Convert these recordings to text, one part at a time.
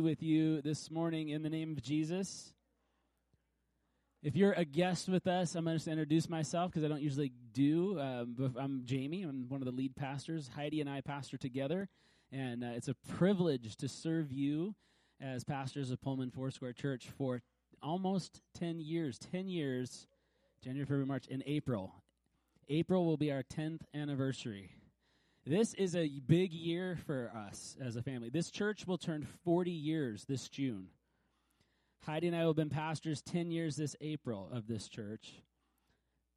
with you this morning in the name of Jesus. If you're a guest with us, I'm going to introduce myself because I don't usually do. Um, I'm Jamie. I'm one of the lead pastors. Heidi and I pastor together, and uh, it's a privilege to serve you as pastors of Pullman Foursquare Church for almost 10 years. 10 years, January, February, March, in April. April will be our 10th anniversary. This is a big year for us as a family. This church will turn 40 years this June. Heidi and I have been pastors 10 years this April of this church.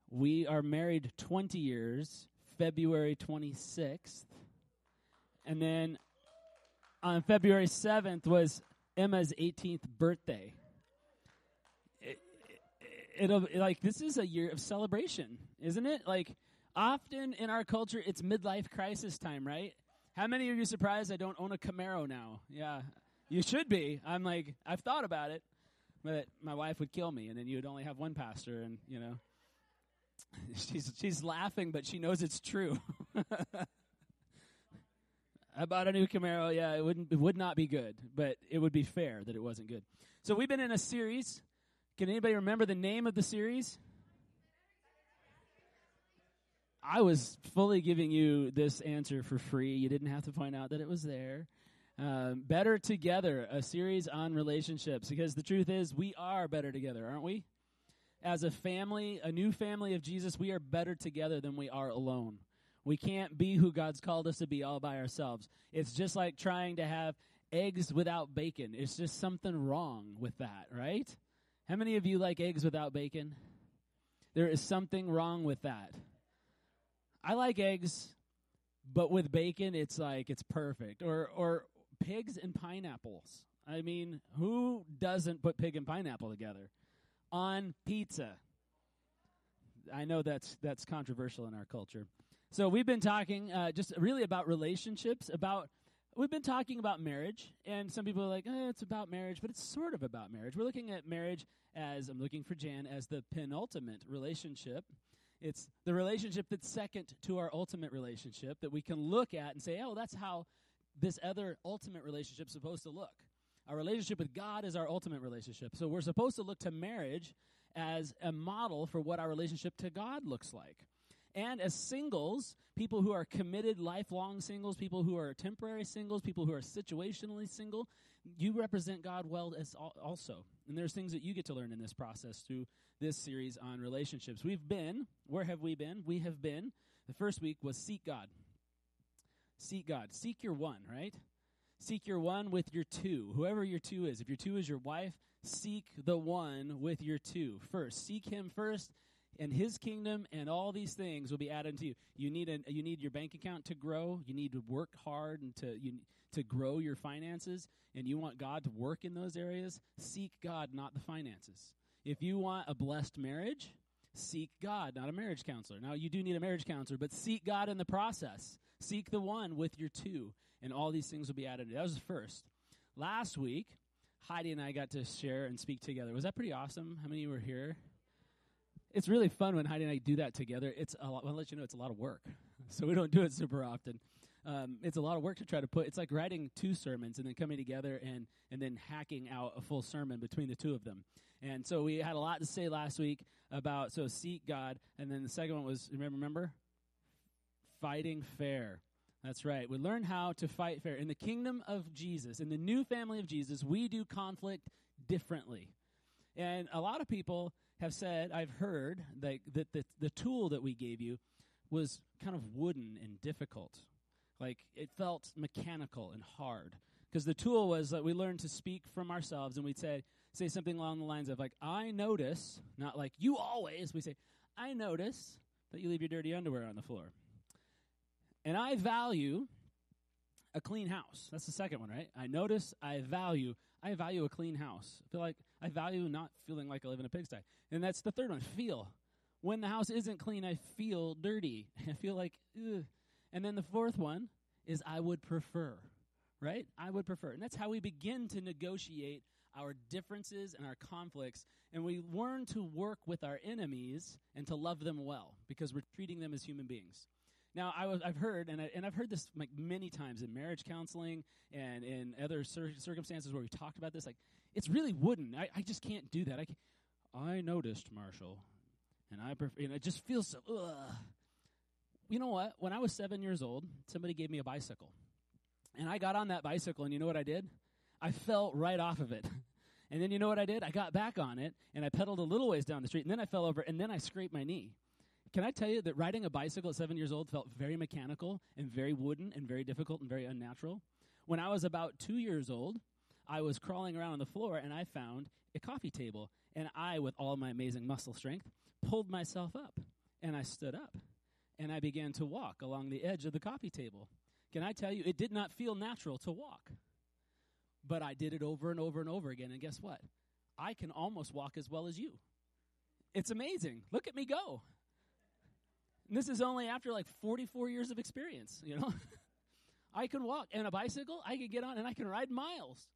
We are married 20 years, February 26th. And then on February 7th was Emma's 18th birthday. It, it, it'll like this is a year of celebration, isn't it? Like often in our culture, it's midlife crisis time, right? How many of you surprised I don't own a Camaro now? Yeah, you should be. I'm like, I've thought about it, but my wife would kill me, and then you'd only have one pastor, and you know, she's she's laughing, but she knows it's true. I bought a new Camaro. Yeah, it wouldn't it would not be good, but it would be fair that it wasn't good. So we've been in a series. Can anybody remember the name of the series? I was fully giving you this answer for free. You didn't have to point out that it was there. Um, better Together, a series on relationships. Because the truth is, we are better together, aren't we? As a family, a new family of Jesus, we are better together than we are alone. We can't be who God's called us to be all by ourselves. It's just like trying to have eggs without bacon. It's just something wrong with that, right? How many of you like eggs without bacon? There is something wrong with that. I like eggs, but with bacon, it's like it's perfect. Or or pigs and pineapples. I mean, who doesn't put pig and pineapple together on pizza? I know that's that's controversial in our culture. So we've been talking uh, just really about relationships, about we've been talking about marriage, and some people are like, eh, it's about marriage, but it's sort of about marriage. We're looking at marriage as I'm looking for Jan as the penultimate relationship. It's the relationship that's second to our ultimate relationship that we can look at and say, oh, that's how this other ultimate relationship is supposed to look. Our relationship with God is our ultimate relationship. So we're supposed to look to marriage as a model for what our relationship to God looks like. And as singles, people who are committed, lifelong singles, people who are temporary singles, people who are situationally single, you represent God well as also. And there's things that you get to learn in this process through this series on relationships. We've been, where have we been? We have been, the first week was seek God. Seek God. Seek your one, right? Seek your one with your two, whoever your two is. If your two is your wife, seek the one with your two first. Seek him first and his kingdom and all these things will be added to you. You need a, you need your bank account to grow. You need to work hard and to you, to grow your finances and you want God to work in those areas, seek God, not the finances. If you want a blessed marriage, seek God, not a marriage counselor. Now you do need a marriage counselor, but seek God in the process. Seek the one with your two and all these things will be added. That was the first. Last week, Heidi and I got to share and speak together. Was that pretty awesome? How many were here? It's really fun when Heidi and I do that together. It's a lot, I'll let you know it's a lot of work. So we don't do it super often. Um, it's a lot of work to try to put. It's like writing two sermons and then coming together and and then hacking out a full sermon between the two of them. And so we had a lot to say last week about so seek God, and then the second one was remember remember fighting fair. That's right. We learn how to fight fair in the kingdom of Jesus. In the new family of Jesus, we do conflict differently. And a lot of people have said, I've heard that, that the, the tool that we gave you was kind of wooden and difficult. Like it felt mechanical and hard. Because the tool was that we learned to speak from ourselves and we'd say, say something along the lines of, like, I notice, not like you always, we say, I notice that you leave your dirty underwear on the floor. And I value a clean house. That's the second one, right? I notice, I value, I value a clean house. I feel like I value not feeling like I live in a pigsty. And that's the third one, feel. When the house isn't clean, I feel dirty. I feel like, ugh. And then the fourth one is I would prefer, right? I would prefer. And that's how we begin to negotiate our differences and our conflicts. And we learn to work with our enemies and to love them well because we're treating them as human beings. Now, I was, I've heard, and, I, and I've heard this like many times in marriage counseling and in other cir- circumstances where we talked about this. Like, it's really wooden. I, I just can't do that. I, I noticed, Marshall, and I pref- and it just feels so. Ugh. You know what? When I was seven years old, somebody gave me a bicycle, and I got on that bicycle, and you know what I did? I fell right off of it. And then you know what I did? I got back on it and I pedaled a little ways down the street and then I fell over and then I scraped my knee. Can I tell you that riding a bicycle at seven years old felt very mechanical and very wooden and very difficult and very unnatural? When I was about two years old, I was crawling around on the floor and I found a coffee table. And I, with all my amazing muscle strength, pulled myself up and I stood up and I began to walk along the edge of the coffee table. Can I tell you, it did not feel natural to walk. But I did it over and over and over again. And guess what? I can almost walk as well as you. It's amazing. Look at me go. And this is only after like 44 years of experience, you know? I can walk. And a bicycle, I can get on and I can ride miles.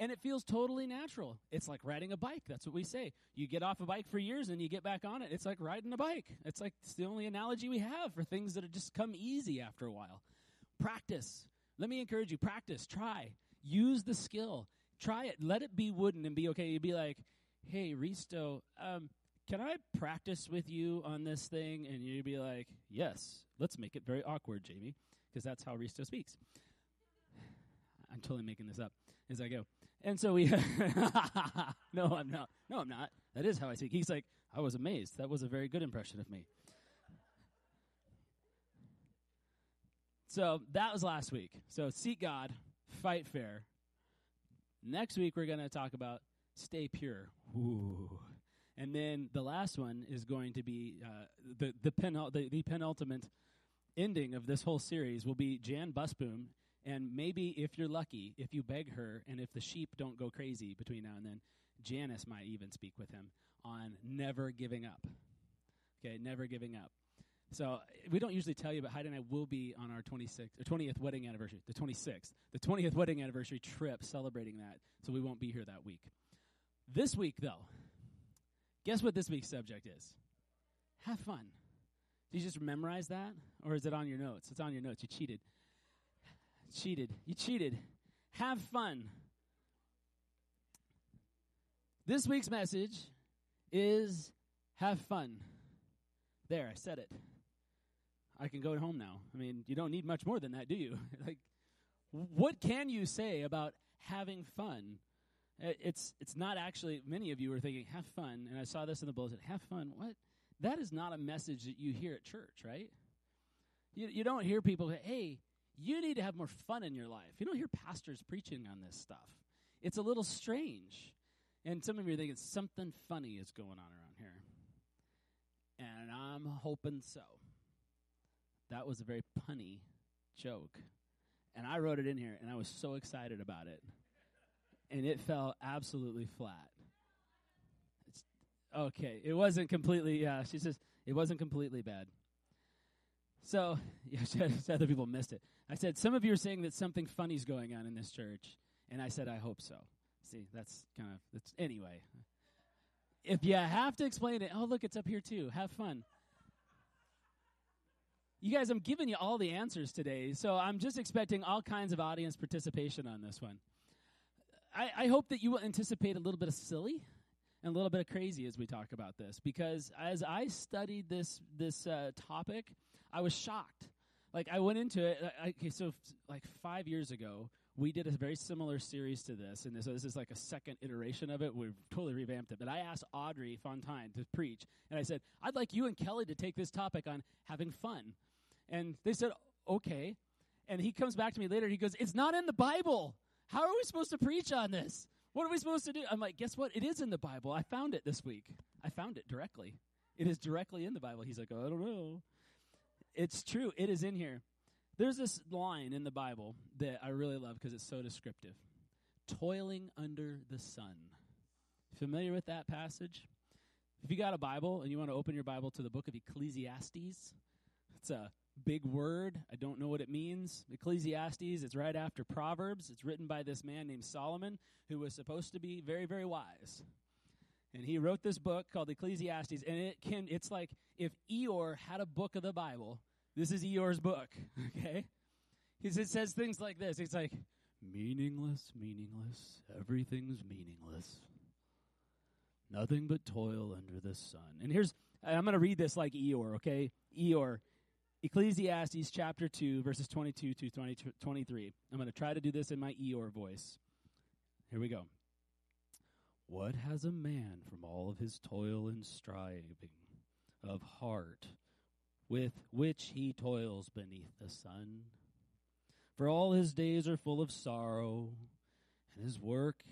And it feels totally natural. It's like riding a bike. That's what we say. You get off a bike for years and you get back on it. It's like riding a bike. It's like it's the only analogy we have for things that just come easy after a while. Practice. Let me encourage you practice, try. Use the skill. Try it. Let it be wooden and be okay. You'd be like, hey, Risto, um, can I practice with you on this thing? And you'd be like, yes. Let's make it very awkward, Jamie, because that's how Risto speaks. I'm totally making this up as I go. And so we, no, I'm not. No, I'm not. That is how I speak. He's like, I was amazed. That was a very good impression of me. So that was last week. So seek God, fight fair. Next week we're going to talk about stay pure. Ooh. And then the last one is going to be uh, the the, penul- the the penultimate ending of this whole series will be Jan Busboom. And maybe if you're lucky, if you beg her, and if the sheep don't go crazy between now and then, Janice might even speak with him on never giving up. Okay, never giving up. So we don't usually tell you, but Heidi and I will be on our 26th or 20th wedding anniversary, the 26th, the 20th wedding anniversary trip, celebrating that. So we won't be here that week. This week, though, guess what this week's subject is? Have fun. Did you just memorize that, or is it on your notes? It's on your notes. You cheated. Cheated. You cheated. Have fun. This week's message is have fun. There, I said it. I can go home now. I mean, you don't need much more than that, do you? like, what can you say about having fun? It's it's not actually. Many of you are thinking, "Have fun," and I saw this in the bulletin. Have fun. What? That is not a message that you hear at church, right? You you don't hear people say, "Hey, you need to have more fun in your life." You don't hear pastors preaching on this stuff. It's a little strange, and some of you are thinking something funny is going on around here, and I'm hoping so. That was a very punny joke. And I wrote it in here, and I was so excited about it. And it fell absolutely flat. It's, okay, it wasn't completely, yeah, she says, it wasn't completely bad. So, yeah, other people missed it. I said, some of you are saying that something funny's going on in this church. And I said, I hope so. See, that's kind of, that's, anyway. If you have to explain it, oh, look, it's up here too. Have fun. You guys, I'm giving you all the answers today, so I'm just expecting all kinds of audience participation on this one. I, I hope that you will anticipate a little bit of silly and a little bit of crazy as we talk about this, because as I studied this this uh, topic, I was shocked. Like I went into it. I, okay, so f- like five years ago, we did a very similar series to this, and this, so this is like a second iteration of it. We've totally revamped it. But I asked Audrey Fontaine to preach, and I said, I'd like you and Kelly to take this topic on having fun. And they said, okay. And he comes back to me later. He goes, it's not in the Bible. How are we supposed to preach on this? What are we supposed to do? I'm like, guess what? It is in the Bible. I found it this week. I found it directly. It is directly in the Bible. He's like, I don't know. It's true. It is in here. There's this line in the Bible that I really love because it's so descriptive. Toiling under the sun. Familiar with that passage? If you got a Bible and you want to open your Bible to the book of Ecclesiastes, it's a big word. I don't know what it means. Ecclesiastes, it's right after Proverbs. It's written by this man named Solomon, who was supposed to be very, very wise. And he wrote this book called Ecclesiastes, and it can it's like if Eeyore had a book of the Bible, This is Eeyore's book, okay? Because it says things like this. It's like, meaningless, meaningless, everything's meaningless. Nothing but toil under the sun. And here's, I'm going to read this like Eeyore, okay? Eeyore, Ecclesiastes chapter 2, verses 22 to 20, 23. I'm going to try to do this in my Eeyore voice. Here we go. What has a man from all of his toil and striving of heart with which he toils beneath the sun? For all his days are full of sorrow, and his work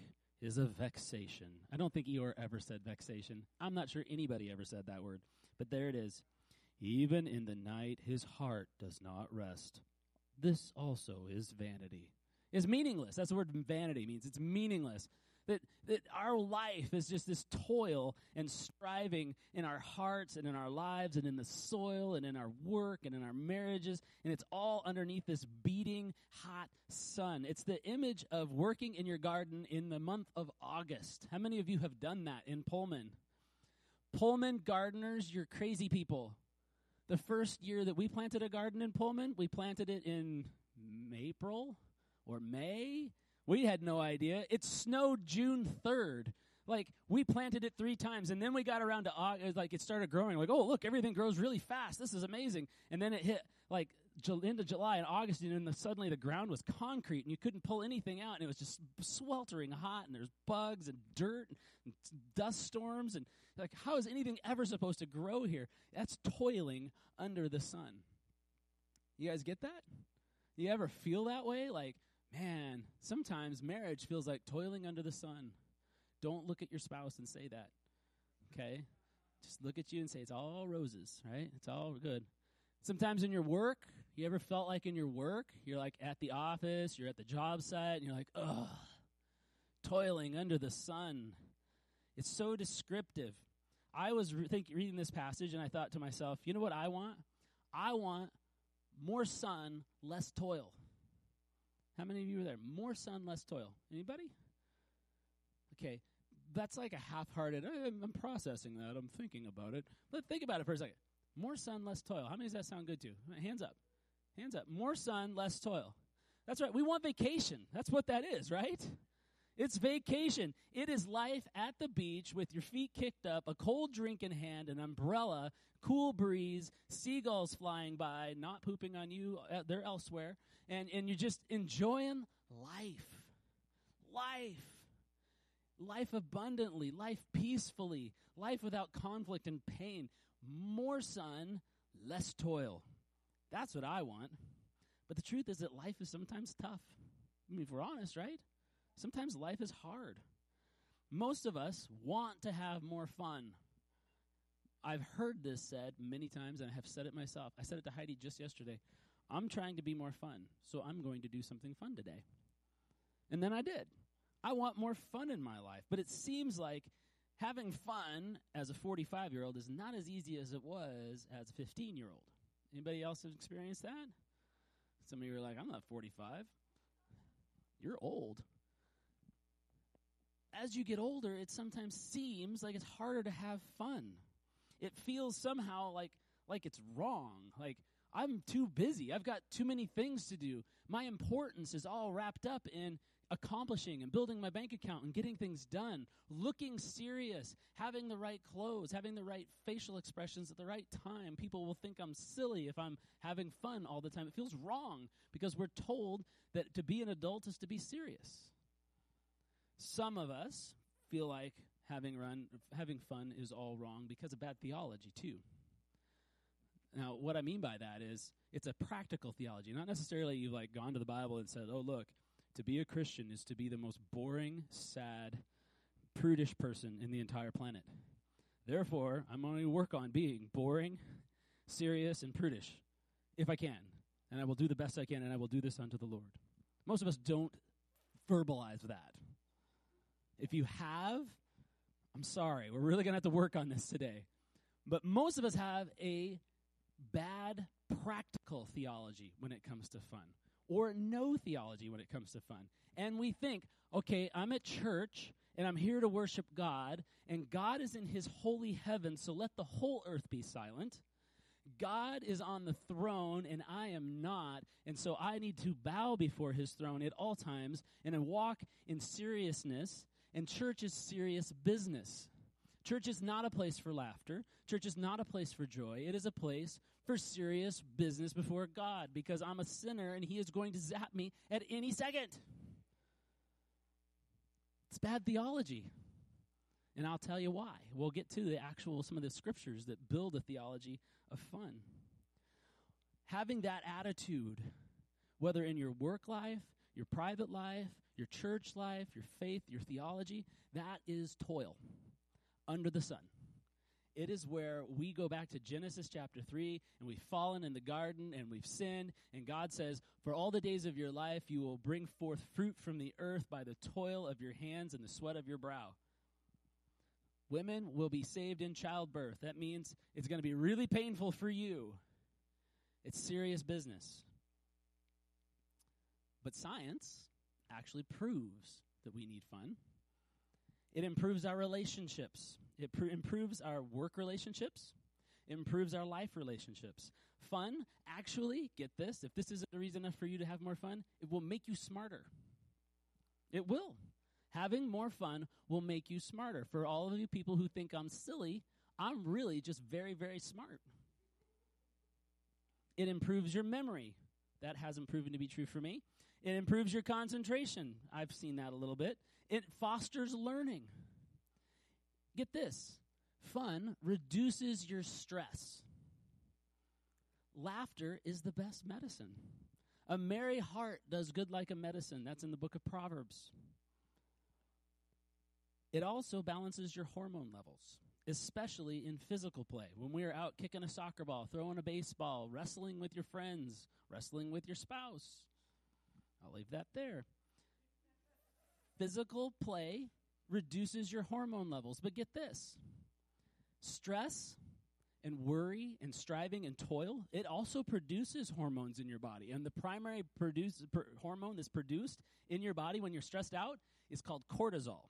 is a vexation. I don't think Eeyore ever said vexation. I'm not sure anybody ever said that word, but there it is. Even in the night, his heart does not rest. This also is vanity. It's meaningless. That's the word vanity means. It's meaningless. That, that our life is just this toil and striving in our hearts and in our lives and in the soil and in our work and in our marriages. And it's all underneath this beating hot sun. It's the image of working in your garden in the month of August. How many of you have done that in Pullman? Pullman gardeners, you're crazy people. The first year that we planted a garden in Pullman, we planted it in April or May we had no idea. It snowed June 3rd. Like, we planted it three times, and then we got around to August, like, it started growing. Like, oh, look, everything grows really fast. This is amazing. And then it hit, like, into July and August, and then the, suddenly the ground was concrete, and you couldn't pull anything out, and it was just sweltering hot, and there's bugs and dirt and dust storms, and like, how is anything ever supposed to grow here? That's toiling under the sun. You guys get that? You ever feel that way? Like, man, sometimes marriage feels like toiling under the sun. Don't look at your spouse and say that. Okay? Just look at you and say, it's all roses, right? It's all good. Sometimes in your work, you ever felt like in your work, you're like at the office, you're at the job site, and you're like, ugh, toiling under the sun. It's so descriptive. I was re- think, reading this passage and I thought to myself, you know what I want? I want more sun, less toil. How many of you were there? More sun, less toil. Anybody? Okay, that's like a half-hearted. I'm processing that. I'm thinking about it. But think about it for a second. More sun, less toil. How many does that sound good to? Hands up. Hands up. More sun, less toil. That's right. We want vacation. That's what that is, right? It's vacation. It is life at the beach with your feet kicked up, a cold drink in hand, an umbrella, cool breeze, seagulls flying by, not pooping on you, uh, they're elsewhere, and, and you're just enjoying life. Life. Life abundantly, life peacefully, life without conflict and pain. More sun, less toil. That's what I want. But the truth is that life is sometimes tough. I mean, if we're honest, right? Sometimes life is hard. Most of us want to have more fun. I've heard this said many times, and I have said it myself. I said it to Heidi just yesterday. I'm trying to be more fun, so I'm going to do something fun today. And then I did. I want more fun in my life, but it seems like having fun as a 45 year old is not as easy as it was as a 15 year old. Anybody else have experienced that? Some of you are like, I'm not 45. You're old. As you get older, it sometimes seems like it's harder to have fun. It feels somehow like like it's wrong. Like I'm too busy. I've got too many things to do. My importance is all wrapped up in accomplishing and building my bank account and getting things done, looking serious, having the right clothes, having the right facial expressions at the right time. People will think I'm silly if I'm having fun all the time. It feels wrong because we're told that to be an adult is to be serious. Some of us feel like having run having fun is all wrong because of bad theology too. Now, what I mean by that is it's a practical theology, not necessarily you've like gone to the Bible and said, "Oh, look, to be a Christian is to be the most boring, sad, prudish person in the entire planet." Therefore, I'm going to work on being boring, serious, and prudish if I can, and I will do the best I can, and I will do this unto the Lord. Most of us don't verbalize that. If you have, I'm sorry. We're really going to have to work on this today. But most of us have a bad practical theology when it comes to fun, or no theology when it comes to fun. And we think, okay, I'm at church and I'm here to worship God, and God is in his holy heaven, so let the whole earth be silent. God is on the throne and I am not, and so I need to bow before his throne at all times and walk in seriousness, and church is serious business. Church is not a place for laughter. Church is not a place for joy. It is a place for serious business before God because I'm a sinner and He is going to zap me at any second. It's bad theology. And I'll tell you why. We'll get to the actual, some of the scriptures that build a theology of fun. Having that attitude, whether in your work life, your private life, your church life, your faith, your theology, that is toil under the sun. It is where we go back to Genesis chapter 3 and we've fallen in the garden and we've sinned. And God says, For all the days of your life, you will bring forth fruit from the earth by the toil of your hands and the sweat of your brow. Women will be saved in childbirth. That means it's going to be really painful for you. It's serious business. But science actually proves that we need fun. It improves our relationships. It pr- improves our work relationships. It improves our life relationships. Fun, actually, get this, if this isn't a reason enough for you to have more fun, it will make you smarter. It will. Having more fun will make you smarter. For all of you people who think I'm silly, I'm really just very, very smart. It improves your memory. That hasn't proven to be true for me. It improves your concentration. I've seen that a little bit. It fosters learning. Get this fun reduces your stress. Laughter is the best medicine. A merry heart does good like a medicine. That's in the book of Proverbs. It also balances your hormone levels, especially in physical play. When we are out kicking a soccer ball, throwing a baseball, wrestling with your friends, wrestling with your spouse. I'll leave that there. Physical play reduces your hormone levels. But get this stress and worry and striving and toil, it also produces hormones in your body. And the primary produce, hormone that's produced in your body when you're stressed out is called cortisol.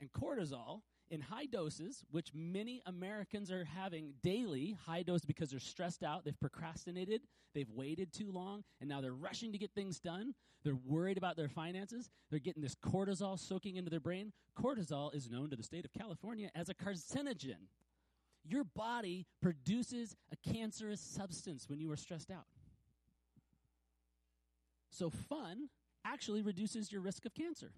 And cortisol in high doses, which many Americans are having daily, high dose because they're stressed out, they've procrastinated, they've waited too long, and now they're rushing to get things done. They're worried about their finances. They're getting this cortisol soaking into their brain. Cortisol is known to the state of California as a carcinogen. Your body produces a cancerous substance when you are stressed out. So, fun actually reduces your risk of cancer.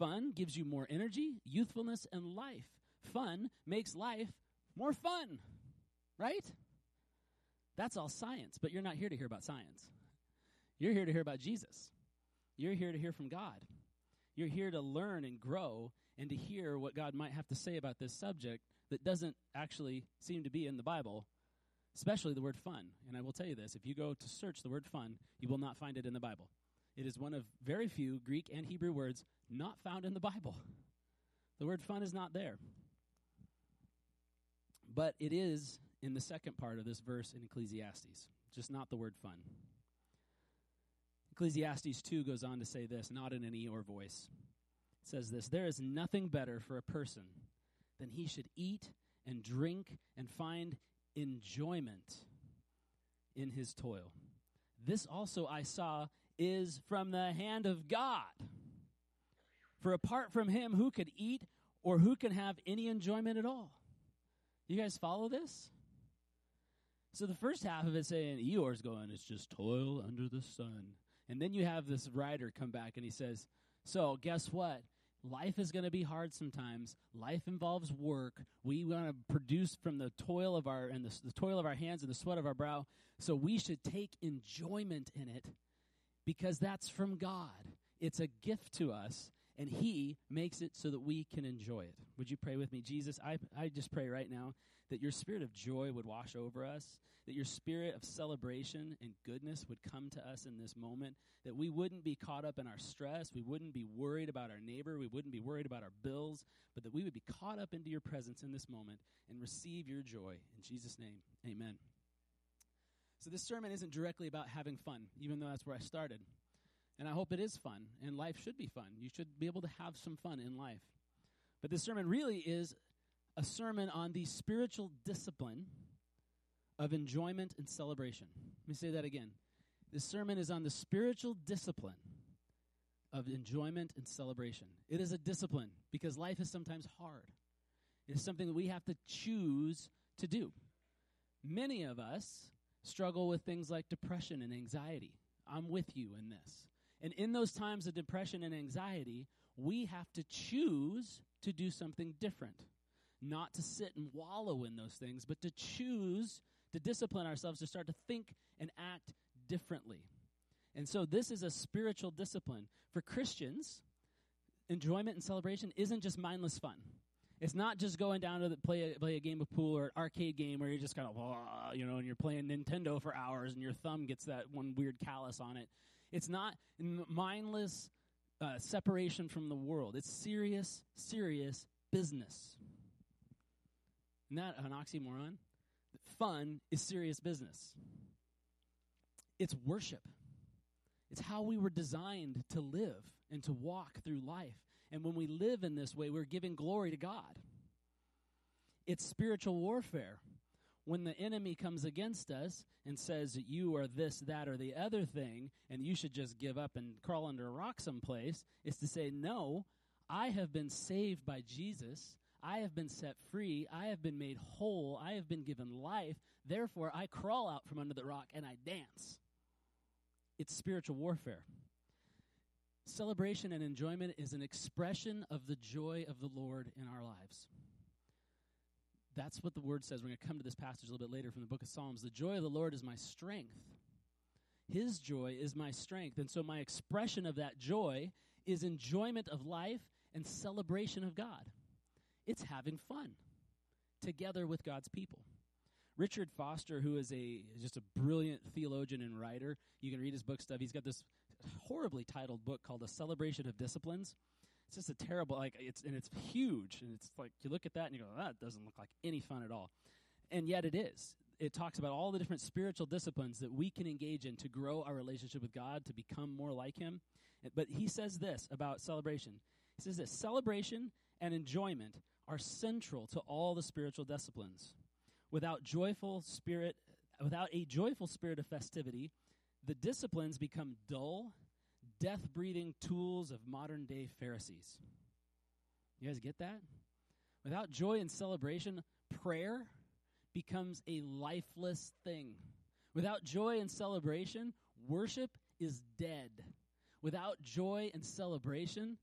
Fun gives you more energy, youthfulness, and life. Fun makes life more fun, right? That's all science, but you're not here to hear about science. You're here to hear about Jesus. You're here to hear from God. You're here to learn and grow and to hear what God might have to say about this subject that doesn't actually seem to be in the Bible, especially the word fun. And I will tell you this if you go to search the word fun, you will not find it in the Bible. It is one of very few Greek and Hebrew words not found in the Bible. The word fun is not there. But it is in the second part of this verse in Ecclesiastes, just not the word fun. Ecclesiastes 2 goes on to say this, not in an Eeyore voice. It says this There is nothing better for a person than he should eat and drink and find enjoyment in his toil. This also I saw is from the hand of God. For apart from him, who could eat or who can have any enjoyment at all? You guys follow this? So the first half of it saying Eeyore's going, it's just toil under the sun. And then you have this writer come back and he says, So guess what? Life is going to be hard sometimes. Life involves work. We want to produce from the toil of our and the, the toil of our hands and the sweat of our brow. So we should take enjoyment in it because that's from God. It's a gift to us, and He makes it so that we can enjoy it. Would you pray with me? Jesus, I, I just pray right now that your spirit of joy would wash over us, that your spirit of celebration and goodness would come to us in this moment, that we wouldn't be caught up in our stress, we wouldn't be worried about our neighbor, we wouldn't be worried about our bills, but that we would be caught up into your presence in this moment and receive your joy. In Jesus' name, amen. So, this sermon isn't directly about having fun, even though that's where I started. And I hope it is fun, and life should be fun. You should be able to have some fun in life. But this sermon really is a sermon on the spiritual discipline of enjoyment and celebration. Let me say that again. This sermon is on the spiritual discipline of enjoyment and celebration. It is a discipline because life is sometimes hard. It is something that we have to choose to do. Many of us struggle with things like depression and anxiety. I'm with you in this. And in those times of depression and anxiety, we have to choose to do something different. Not to sit and wallow in those things, but to choose to discipline ourselves to start to think and act differently. And so this is a spiritual discipline. For Christians, enjoyment and celebration isn't just mindless fun. It's not just going down to the, play a, play a game of pool or an arcade game where you're just kind of, you know, and you're playing Nintendo for hours and your thumb gets that one weird callus on it. It's not mindless uh, separation from the world. It's serious, serious business. Isn't that an oxymoron? Fun is serious business. It's worship. It's how we were designed to live and to walk through life. And when we live in this way, we're giving glory to God. It's spiritual warfare. When the enemy comes against us and says that you are this, that, or the other thing, and you should just give up and crawl under a rock someplace, is to say, No, I have been saved by Jesus. I have been set free. I have been made whole. I have been given life. Therefore, I crawl out from under the rock and I dance. It's spiritual warfare. Celebration and enjoyment is an expression of the joy of the Lord in our lives. That's what the word says. We're going to come to this passage a little bit later from the book of Psalms. The joy of the Lord is my strength. His joy is my strength. And so my expression of that joy is enjoyment of life and celebration of God. It's having fun together with God's people. Richard Foster, who is a just a brilliant theologian and writer, you can read his book stuff. He's got this horribly titled book called A Celebration of Disciplines. It's just a terrible like it's and it's huge and it's like you look at that and you go that doesn't look like any fun at all. And yet it is. It talks about all the different spiritual disciplines that we can engage in to grow our relationship with God, to become more like him. But he says this about celebration. He says this, celebration and enjoyment are central to all the spiritual disciplines. Without joyful spirit without a joyful spirit of festivity, the disciplines become dull, death breathing tools of modern day Pharisees. You guys get that? Without joy and celebration, prayer becomes a lifeless thing. Without joy and celebration, worship is dead. Without joy and celebration,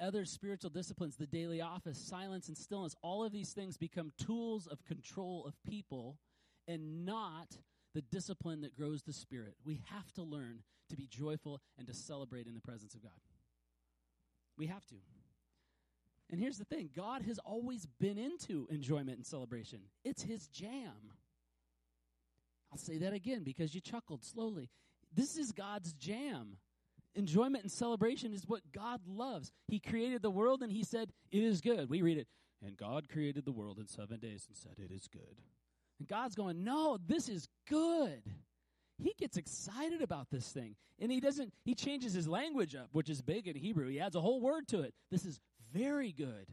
other spiritual disciplines, the daily office, silence and stillness, all of these things become tools of control of people and not the discipline that grows the spirit. We have to learn to be joyful and to celebrate in the presence of God. We have to. And here's the thing God has always been into enjoyment and celebration, it's his jam. I'll say that again because you chuckled slowly. This is God's jam. Enjoyment and celebration is what God loves. He created the world and he said, It is good. We read it. And God created the world in seven days and said, It is good. And God's going, No, this is good. He gets excited about this thing. And he doesn't, he changes his language up, which is big in Hebrew. He adds a whole word to it. This is very good.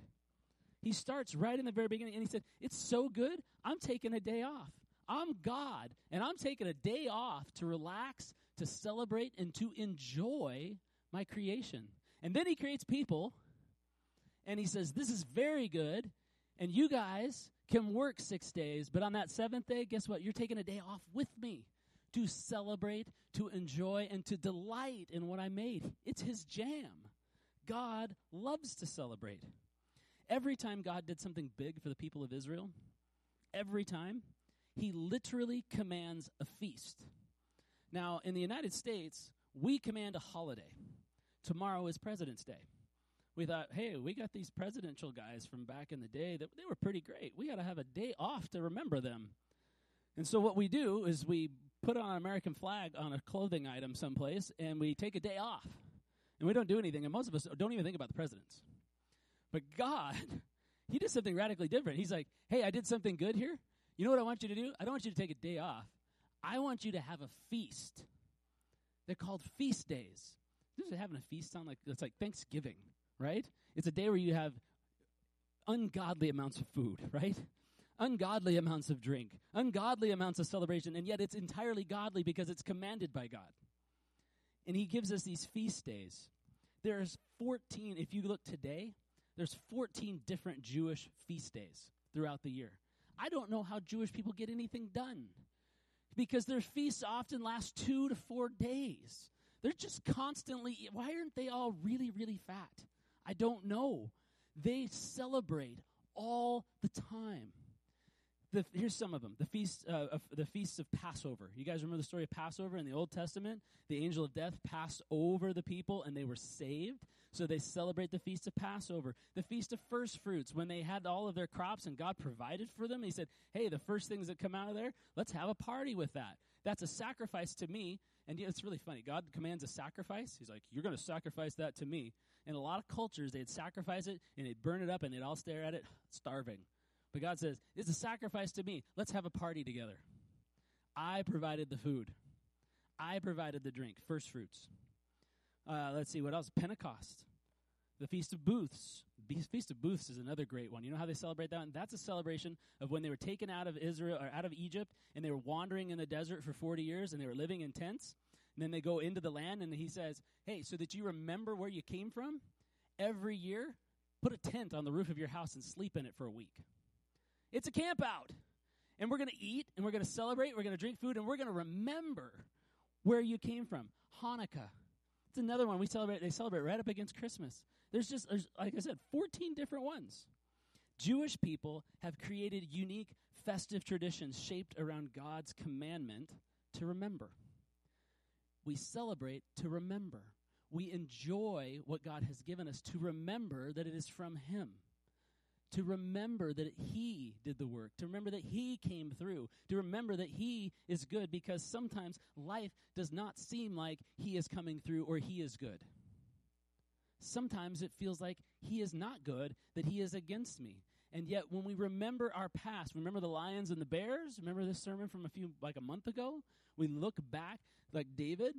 He starts right in the very beginning and he said, It's so good, I'm taking a day off. I'm God, and I'm taking a day off to relax, to celebrate, and to enjoy my creation. And then he creates people, and he says, This is very good, and you guys can work six days, but on that seventh day, guess what? You're taking a day off with me to celebrate, to enjoy, and to delight in what I made. It's his jam. God loves to celebrate. Every time God did something big for the people of Israel, every time, he literally commands a feast. Now, in the United States, we command a holiday. Tomorrow is President's Day we thought, hey, we got these presidential guys from back in the day that they were pretty great. We got to have a day off to remember them. And so what we do is we put on an American flag on a clothing item someplace and we take a day off. And we don't do anything. And most of us don't even think about the presidents. But God, He did something radically different. He's like, hey, I did something good here. You know what I want you to do? I don't want you to take a day off. I want you to have a feast. They're called feast days. Does having a feast sound like it's like Thanksgiving? Right? It's a day where you have ungodly amounts of food, right? ungodly amounts of drink, ungodly amounts of celebration, and yet it's entirely godly because it's commanded by God. And he gives us these feast days. There's 14, if you look today, there's 14 different Jewish feast days throughout the year. I don't know how Jewish people get anything done because their feasts often last two to four days. They're just constantly, why aren't they all really, really fat? I don't know. They celebrate all the time. The, here's some of them. The feast, uh, of, the feasts of Passover. You guys remember the story of Passover in the Old Testament? The angel of death passed over the people, and they were saved. So they celebrate the feast of Passover. The feast of first fruits, when they had all of their crops and God provided for them. He said, "Hey, the first things that come out of there, let's have a party with that." That's a sacrifice to me. And it's really funny. God commands a sacrifice. He's like, "You're going to sacrifice that to me." In a lot of cultures, they'd sacrifice it and they'd burn it up, and they'd all stare at it, starving. But God says, It's a sacrifice to me. Let's have a party together. I provided the food, I provided the drink, first fruits. Uh, let's see, what else? Pentecost. The Feast of Booths. Feast of Booths is another great one. You know how they celebrate that? And that's a celebration of when they were taken out of Israel or out of Egypt and they were wandering in the desert for 40 years and they were living in tents. And then they go into the land and he says, Hey, so that you remember where you came from, every year, put a tent on the roof of your house and sleep in it for a week. It's a camp out. And we're going to eat and we're going to celebrate, we're going to drink food, and we're going to remember where you came from. Hanukkah. It's another one we celebrate. They celebrate right up against Christmas. There's just, there's, like I said, 14 different ones. Jewish people have created unique festive traditions shaped around God's commandment to remember. We celebrate to remember. We enjoy what God has given us to remember that it is from Him to remember that He did the work, to remember that He came through, to remember that He is good because sometimes life does not seem like He is coming through or He is good. Sometimes it feels like He is not good, that He is against me. And yet, when we remember our past, remember the lions and the bears? Remember this sermon from a few, like a month ago? We look back, like David,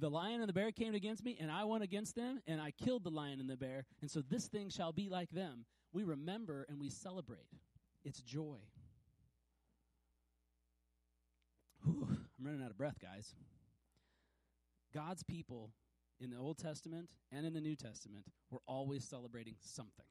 the lion and the bear came against me, and I went against them, and I killed the lion and the bear, and so this thing shall be like them we remember and we celebrate. It's joy. Whew, I'm running out of breath, guys. God's people in the Old Testament and in the New Testament were always celebrating something.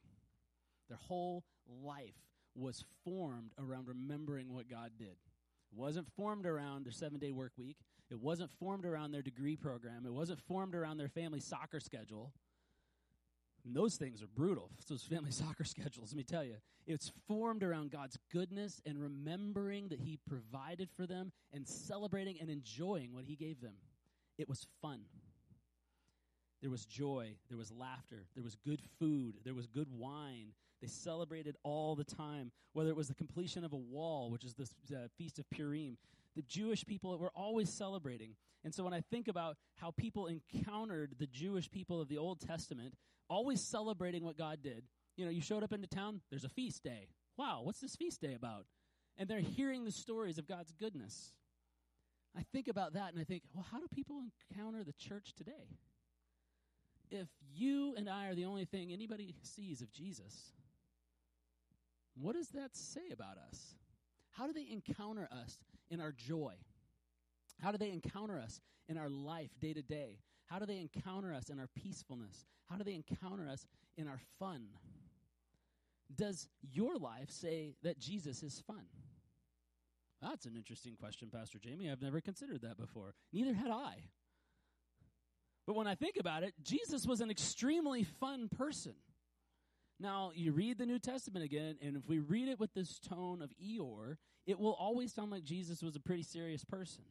Their whole life was formed around remembering what God did. It wasn't formed around their seven day work week. It wasn't formed around their degree program. It wasn't formed around their family soccer schedule. And those things are brutal. Those family soccer schedules, let me tell you. It's formed around God's goodness and remembering that He provided for them and celebrating and enjoying what He gave them. It was fun. There was joy. There was laughter. There was good food. There was good wine. They celebrated all the time, whether it was the completion of a wall, which is the uh, Feast of Purim. The Jewish people were always celebrating. And so when I think about how people encountered the Jewish people of the Old Testament, always celebrating what God did. You know, you showed up into town, there's a feast day. Wow, what's this feast day about? And they're hearing the stories of God's goodness. I think about that and I think, well, how do people encounter the church today? If you and I are the only thing anybody sees of Jesus, what does that say about us? How do they encounter us in our joy? How do they encounter us in our life day to day? How do they encounter us in our peacefulness? How do they encounter us in our fun? Does your life say that Jesus is fun? That's an interesting question, Pastor Jamie. I've never considered that before. Neither had I. But when I think about it, Jesus was an extremely fun person. Now, you read the New Testament again, and if we read it with this tone of Eeyore, it will always sound like Jesus was a pretty serious person.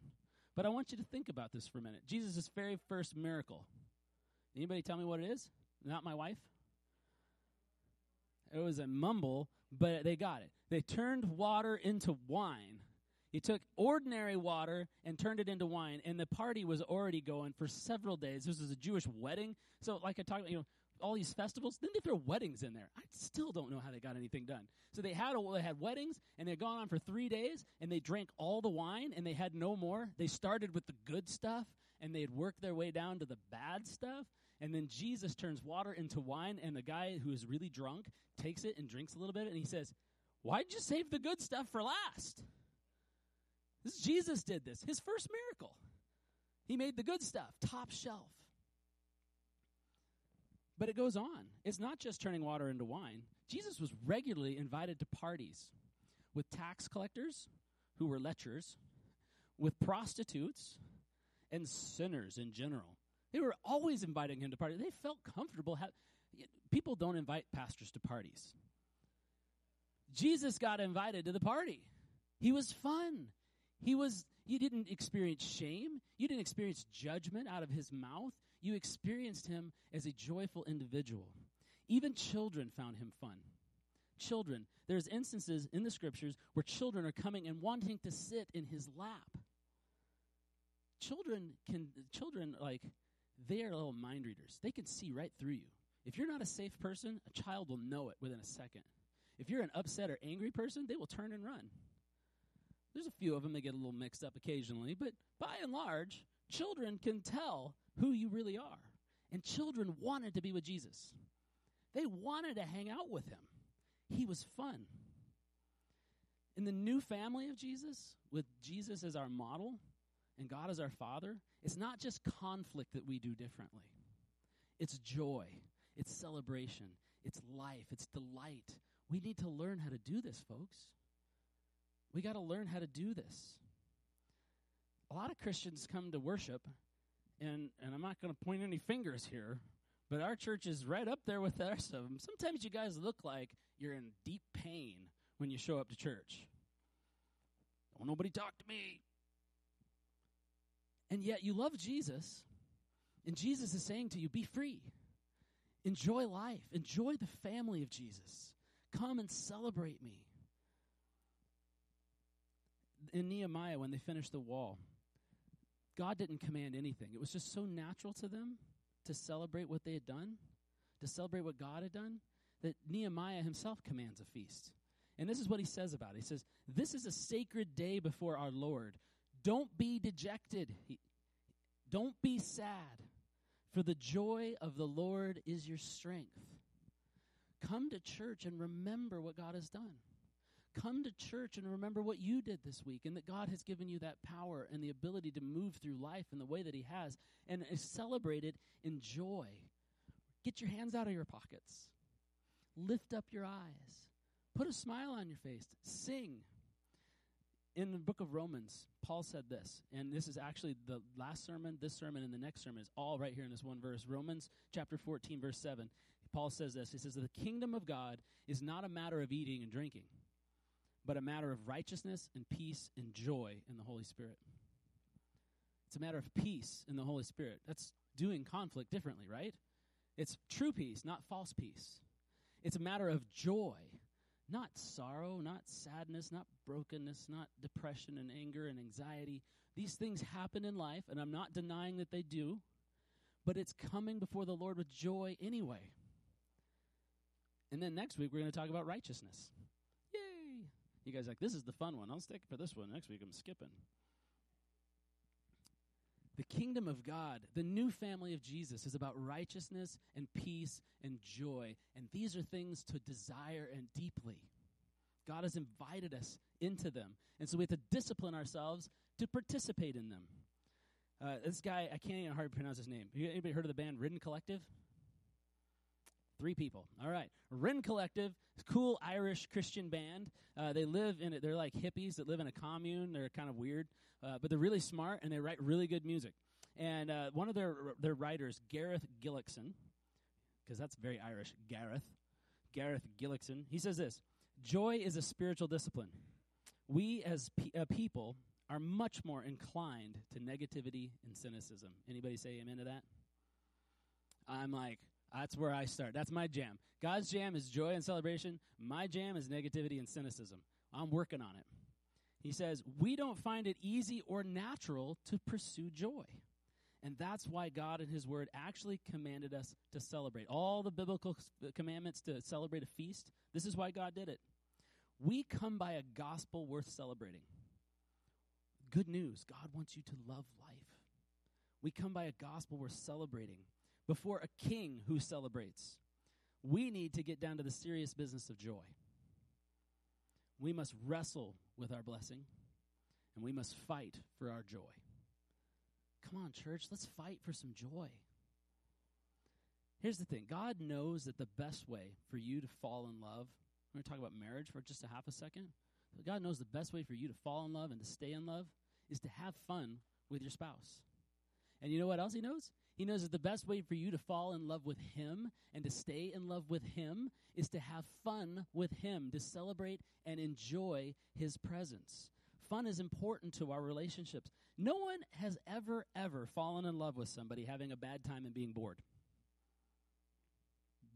But I want you to think about this for a minute. Jesus' very first miracle. Anybody tell me what it is? Not my wife? It was a mumble, but they got it. They turned water into wine. He took ordinary water and turned it into wine, and the party was already going for several days. This was a Jewish wedding. So, like I talked about, you know, all these festivals. Then they throw weddings in there. I still don't know how they got anything done. So they had a, they had weddings and they had gone on for three days and they drank all the wine and they had no more. They started with the good stuff and they had worked their way down to the bad stuff. And then Jesus turns water into wine and the guy who is really drunk takes it and drinks a little bit and he says, Why'd you save the good stuff for last? This Jesus did this. His first miracle. He made the good stuff, top shelf. But it goes on. It's not just turning water into wine. Jesus was regularly invited to parties with tax collectors who were lechers, with prostitutes, and sinners in general. They were always inviting him to parties. They felt comfortable. Ha- People don't invite pastors to parties. Jesus got invited to the party. He was fun. He was you didn't experience shame. You didn't experience judgment out of his mouth. You experienced him as a joyful individual. Even children found him fun. Children, there's instances in the scriptures where children are coming and wanting to sit in his lap. Children can children like they are little mind readers. They can see right through you. If you're not a safe person, a child will know it within a second. If you're an upset or angry person, they will turn and run. There's a few of them that get a little mixed up occasionally, but by and large, children can tell who you really are. And children wanted to be with Jesus. They wanted to hang out with him. He was fun. In the new family of Jesus, with Jesus as our model and God as our Father, it's not just conflict that we do differently. It's joy, it's celebration, it's life, it's delight. We need to learn how to do this, folks. We got to learn how to do this. A lot of Christians come to worship, and, and I'm not going to point any fingers here, but our church is right up there with the rest of them. Sometimes you guys look like you're in deep pain when you show up to church. Don't nobody talk to me. And yet you love Jesus, and Jesus is saying to you, be free. Enjoy life. Enjoy the family of Jesus. Come and celebrate me. In Nehemiah, when they finished the wall, God didn't command anything. It was just so natural to them to celebrate what they had done, to celebrate what God had done, that Nehemiah himself commands a feast. And this is what he says about it. He says, This is a sacred day before our Lord. Don't be dejected. Don't be sad, for the joy of the Lord is your strength. Come to church and remember what God has done. Come to church and remember what you did this week and that God has given you that power and the ability to move through life in the way that He has and celebrate it in joy. Get your hands out of your pockets. Lift up your eyes. Put a smile on your face. Sing. In the book of Romans, Paul said this, and this is actually the last sermon, this sermon, and the next sermon is all right here in this one verse. Romans chapter 14, verse 7. Paul says this He says, The kingdom of God is not a matter of eating and drinking, but a matter of righteousness and peace and joy in the Holy Spirit. It's a matter of peace in the Holy Spirit. That's doing conflict differently, right? It's true peace, not false peace. It's a matter of joy, not sorrow, not sadness, not brokenness, not depression and anger and anxiety. These things happen in life, and I'm not denying that they do, but it's coming before the Lord with joy anyway. And then next week, we're going to talk about righteousness. You guys like, this is the fun one. I'll stick for this one. Next week, I'm skipping. The kingdom of God, the new family of Jesus, is about righteousness and peace and joy. And these are things to desire and deeply. God has invited us into them. And so we have to discipline ourselves to participate in them. Uh, this guy, I can't even hardly pronounce his name. Anybody heard of the band Rend Collective? Three people. All right. Rend Collective, cool Irish Christian band. Uh, they live in it. They're like hippies that live in a commune. They're kind of weird, uh, but they're really smart and they write really good music. And uh, one of their their writers, Gareth Gilkeson, because that's very Irish, Gareth, Gareth Gilkeson. He says this: Joy is a spiritual discipline. We as pe- uh, people are much more inclined to negativity and cynicism. Anybody say amen to that? I'm like, that's where I start. That's my jam. God's jam is joy and celebration. My jam is negativity and cynicism. I'm working on it. He says, We don't find it easy or natural to pursue joy. And that's why God in His Word actually commanded us to celebrate. All the biblical commandments to celebrate a feast, this is why God did it. We come by a gospel worth celebrating. Good news God wants you to love life. We come by a gospel worth celebrating before a king who celebrates. We need to get down to the serious business of joy. We must wrestle with our blessing, and we must fight for our joy. Come on, church, let's fight for some joy. Here's the thing God knows that the best way for you to fall in love, we're going to talk about marriage for just a half a second. God knows the best way for you to fall in love and to stay in love is to have fun with your spouse. And you know what else He knows? He knows that the best way for you to fall in love with Him and to stay in love with Him is to have fun with Him, to celebrate and enjoy His presence. Fun is important to our relationships. No one has ever, ever fallen in love with somebody having a bad time and being bored.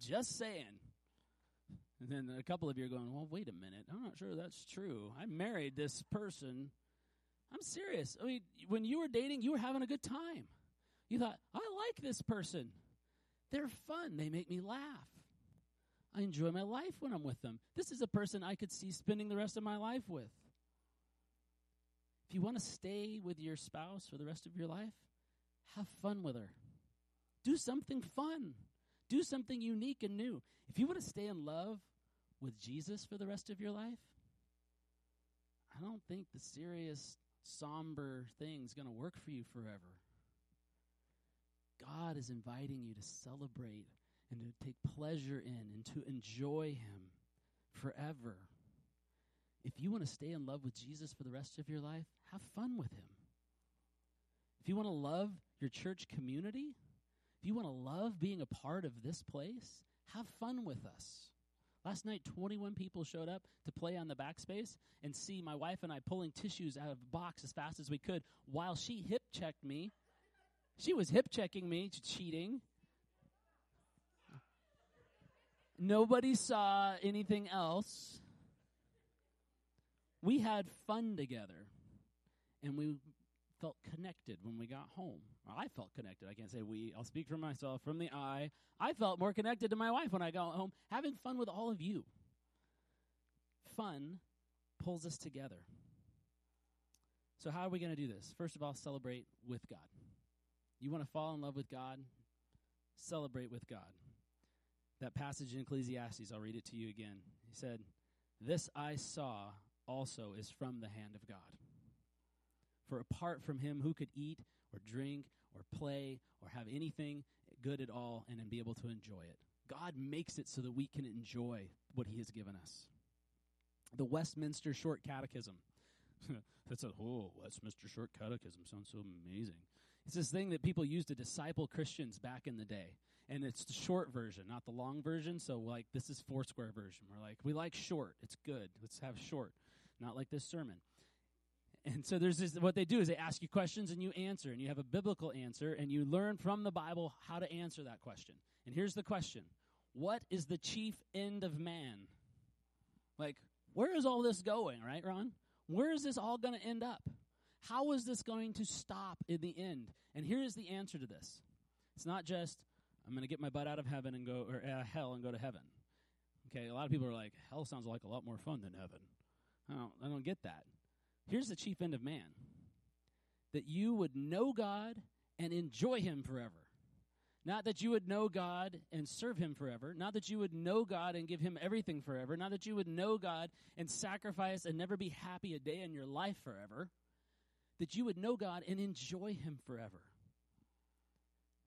Just saying. And then a couple of you are going, well, wait a minute. I'm not sure that's true. I married this person. I'm serious. I mean, when you were dating, you were having a good time. You thought, I like this person. They're fun. They make me laugh. I enjoy my life when I'm with them. This is a person I could see spending the rest of my life with. If you want to stay with your spouse for the rest of your life, have fun with her. Do something fun. Do something unique and new. If you want to stay in love with Jesus for the rest of your life, I don't think the serious, somber thing is going to work for you forever. God is inviting you to celebrate and to take pleasure in and to enjoy Him forever. If you want to stay in love with Jesus for the rest of your life, have fun with Him. If you want to love your church community, if you want to love being a part of this place, have fun with us. Last night, 21 people showed up to play on the backspace and see my wife and I pulling tissues out of a box as fast as we could while she hip checked me she was hip checking me, cheating. Nobody saw anything else. We had fun together, and we felt connected when we got home. I felt connected. I can't say we. I'll speak for myself. From the I, I felt more connected to my wife when I got home, having fun with all of you. Fun pulls us together. So, how are we going to do this? First of all, celebrate with God. You want to fall in love with God? Celebrate with God. That passage in Ecclesiastes, I'll read it to you again. He said, This I saw also is from the hand of God. For apart from him, who could eat or drink or play or have anything good at all and be able to enjoy it? God makes it so that we can enjoy what he has given us. The Westminster Short Catechism. That's a, oh, Westminster Short Catechism sounds so amazing. It's this thing that people used to disciple Christians back in the day. And it's the short version, not the long version. So, like, this is Foursquare version. We're like, we like short. It's good. Let's have short. Not like this sermon. And so there's this, what they do is they ask you questions and you answer, and you have a biblical answer, and you learn from the Bible how to answer that question. And here's the question What is the chief end of man? Like, where is all this going, right, Ron? Where is this all going to end up? How is this going to stop in the end? And here is the answer to this. It's not just I'm going to get my butt out of heaven and go or uh, hell and go to heaven. Okay, a lot of people are like hell sounds like a lot more fun than heaven. I don't I don't get that. Here's the chief end of man. That you would know God and enjoy him forever. Not that you would know God and serve Him forever. Not that you would know God and give Him everything forever. Not that you would know God and sacrifice and never be happy a day in your life forever that you would know God and enjoy Him forever.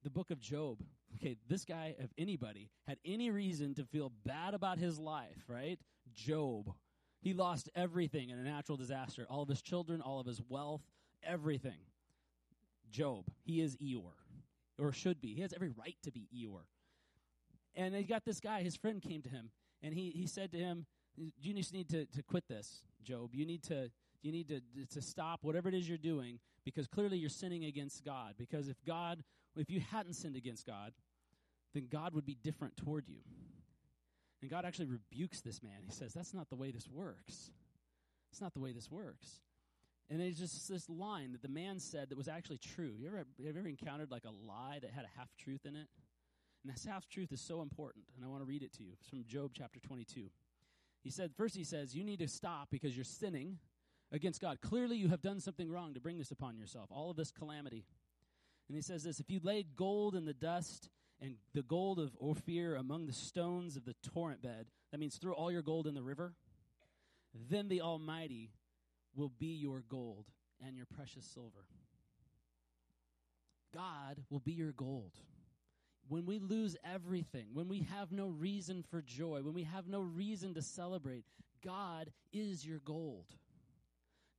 The book of Job. Okay, this guy, if anybody, had any reason to feel bad about his life, right? Job. He lost everything in a natural disaster all of his children, all of his wealth, everything. Job. He is Eeyore, or should be. He has every right to be Eeyore. And he got this guy, his friend came to him, and he, he said to him, You just need to, to quit this, Job. You need to you need to, to stop whatever it is you're doing because clearly you're sinning against God. Because if God, if you hadn't sinned against God, then God would be different toward you. And God actually rebukes this man. He says, That's not the way this works. It's not the way this works. And there's just this line that the man said that was actually true. You ever, have you ever encountered like a lie that had a half truth in it? And this half truth is so important. And I want to read it to you. It's from Job chapter 22. He said, First, he says, You need to stop because you're sinning against God. Clearly, you have done something wrong to bring this upon yourself, all of this calamity. And he says this If you laid gold in the dust and the gold of Ophir among the stones of the torrent bed, that means throw all your gold in the river. then the Almighty will be your gold and your precious silver. God will be your gold. When we lose everything, when we have no reason for joy, when we have no reason to celebrate, God is your gold.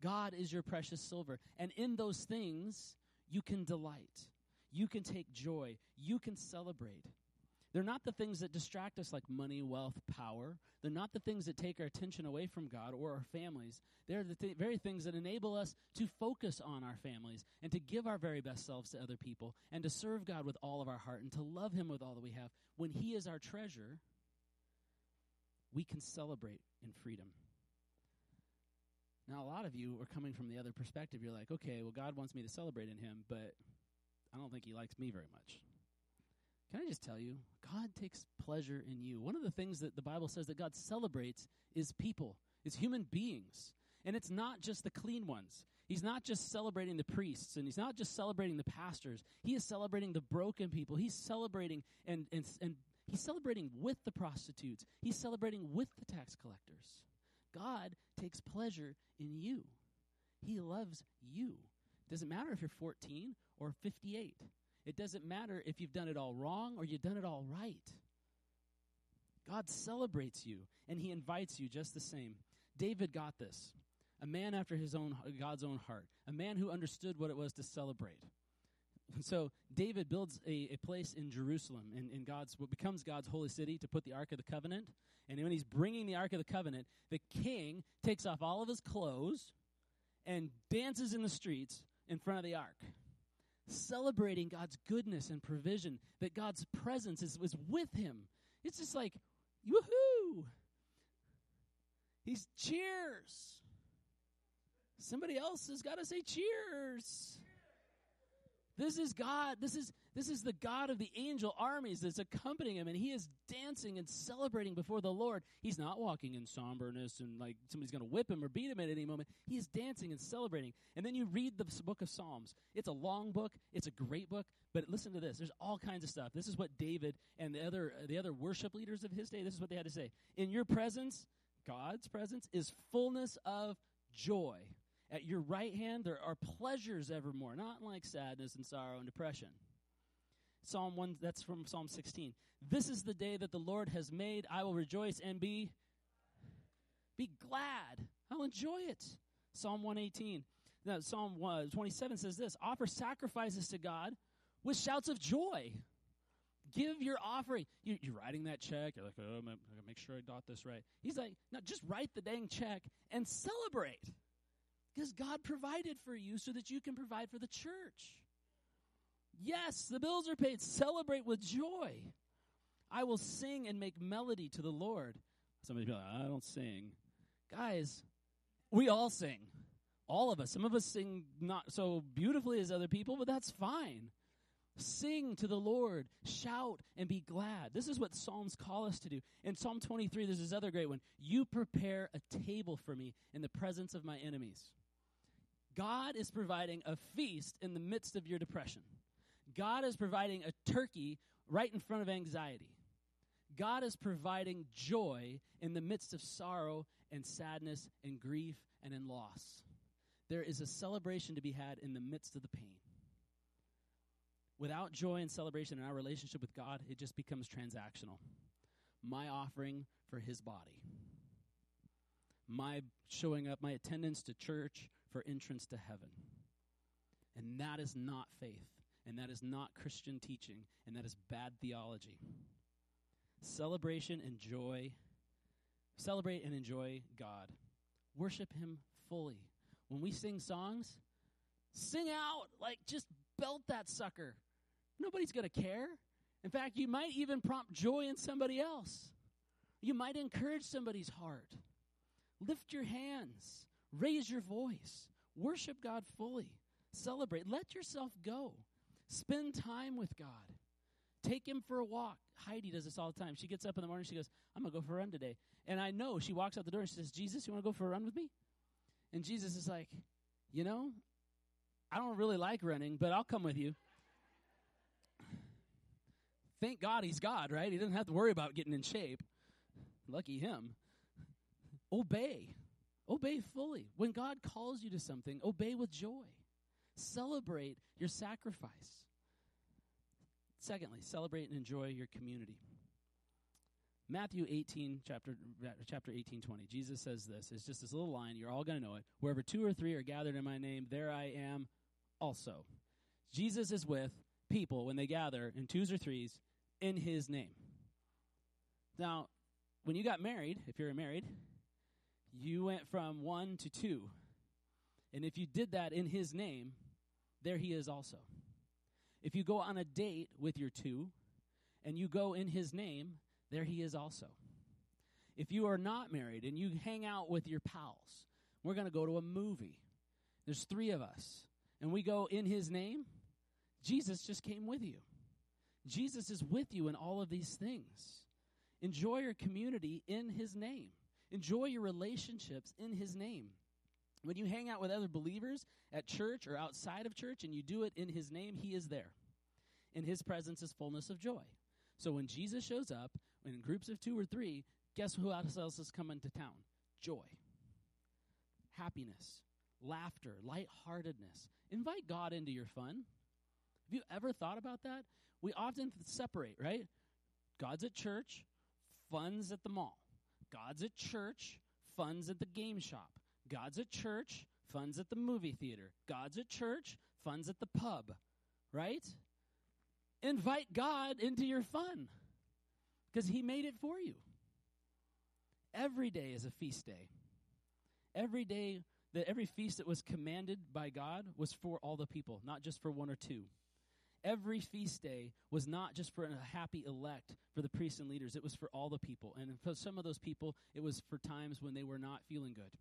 God is your precious silver. And in those things, you can delight. You can take joy. You can celebrate. They're not the things that distract us like money, wealth, power. They're not the things that take our attention away from God or our families. They're the th- very things that enable us to focus on our families and to give our very best selves to other people and to serve God with all of our heart and to love Him with all that we have. When He is our treasure, we can celebrate in freedom. Now, a lot of you are coming from the other perspective. You're like, okay, well, God wants me to celebrate in Him, but I don't think He likes me very much. Can I just tell you, God takes pleasure in you. One of the things that the Bible says that God celebrates is people, is human beings. And it's not just the clean ones. He's not just celebrating the priests and he's not just celebrating the pastors. He is celebrating the broken people. He's celebrating and, and, and he's celebrating with the prostitutes. He's celebrating with the tax collectors. God takes pleasure in you. He loves you. Doesn't matter if you're 14 or 58. It doesn't matter if you've done it all wrong or you've done it all right. God celebrates you and he invites you just the same. David got this. A man after his own God's own heart. A man who understood what it was to celebrate. So David builds a, a place in Jerusalem, in, in God's what becomes God's holy city, to put the Ark of the Covenant. And when he's bringing the Ark of the Covenant, the king takes off all of his clothes and dances in the streets in front of the Ark celebrating God's goodness and provision, that God's presence is, was with him. It's just like, woohoo! He's cheers. Somebody else has got to say cheers. This is God. This is this is the God of the angel armies that's accompanying him, and he is dancing and celebrating before the Lord. He's not walking in somberness and like somebody's going to whip him or beat him at any moment. He is dancing and celebrating. And then you read the book of Psalms. It's a long book. It's a great book. But listen to this. There's all kinds of stuff. This is what David and the other the other worship leaders of his day. This is what they had to say. In your presence, God's presence is fullness of joy. At your right hand, there are pleasures evermore, not like sadness and sorrow and depression. Psalm 1, that's from Psalm 16. This is the day that the Lord has made. I will rejoice and be, be glad. I'll enjoy it. Psalm 118. Now, Psalm uh, 27 says this Offer sacrifices to God with shouts of joy. Give your offering. You, are writing that check. You're like, oh, I'm going to make sure I dot this right. He's like, no, just write the dang check and celebrate. Because God provided for you so that you can provide for the church. Yes, the bills are paid. Celebrate with joy. I will sing and make melody to the Lord. Somebody be like, I don't sing. Guys, we all sing. All of us. Some of us sing not so beautifully as other people, but that's fine. Sing to the Lord, shout and be glad. This is what Psalms call us to do. In Psalm 23, there's this other great one. You prepare a table for me in the presence of my enemies. God is providing a feast in the midst of your depression. God is providing a turkey right in front of anxiety. God is providing joy in the midst of sorrow and sadness and grief and in loss. There is a celebration to be had in the midst of the pain. Without joy and celebration in our relationship with God, it just becomes transactional. My offering for his body. My showing up, my attendance to church for entrance to heaven. And that is not faith, and that is not Christian teaching, and that is bad theology. Celebration and joy, celebrate and enjoy God. Worship Him fully. When we sing songs, sing out, like just belt that sucker. Nobody's going to care. In fact, you might even prompt joy in somebody else. You might encourage somebody's heart. Lift your hands. Raise your voice. Worship God fully. Celebrate. Let yourself go. Spend time with God. Take him for a walk. Heidi does this all the time. She gets up in the morning. She goes, I'm going to go for a run today. And I know she walks out the door and she says, Jesus, you want to go for a run with me? And Jesus is like, You know, I don't really like running, but I'll come with you. Thank God he's God, right? He doesn't have to worry about getting in shape. Lucky him. Obey. Obey fully. When God calls you to something, obey with joy. Celebrate your sacrifice. Secondly, celebrate and enjoy your community. Matthew 18, chapter, chapter 18, 20. Jesus says this. It's just this little line. You're all going to know it. Wherever two or three are gathered in my name, there I am also. Jesus is with people when they gather in twos or threes in his name. Now, when you got married, if you're married, you went from one to two. And if you did that in his name, there he is also. If you go on a date with your two and you go in his name, there he is also. If you are not married and you hang out with your pals, we're going to go to a movie. There's three of us, and we go in his name. Jesus just came with you. Jesus is with you in all of these things. Enjoy your community in his name. Enjoy your relationships in his name. When you hang out with other believers at church or outside of church and you do it in his name, he is there. In his presence is fullness of joy. So when Jesus shows up, in groups of two or three, guess who else is coming to town? Joy, happiness, laughter, lightheartedness. Invite God into your fun. Have you ever thought about that? We often separate, right? God's at church, fun's at the mall. God's at church, fun's at the game shop. God's at church, fun's at the movie theater. God's at church, fun's at the pub, right? Invite God into your fun because He made it for you. Every day is a feast day. Every day, that every feast that was commanded by God was for all the people, not just for one or two. Every feast day was not just for a happy elect, for the priests and leaders. It was for all the people. And for some of those people, it was for times when they were not feeling good,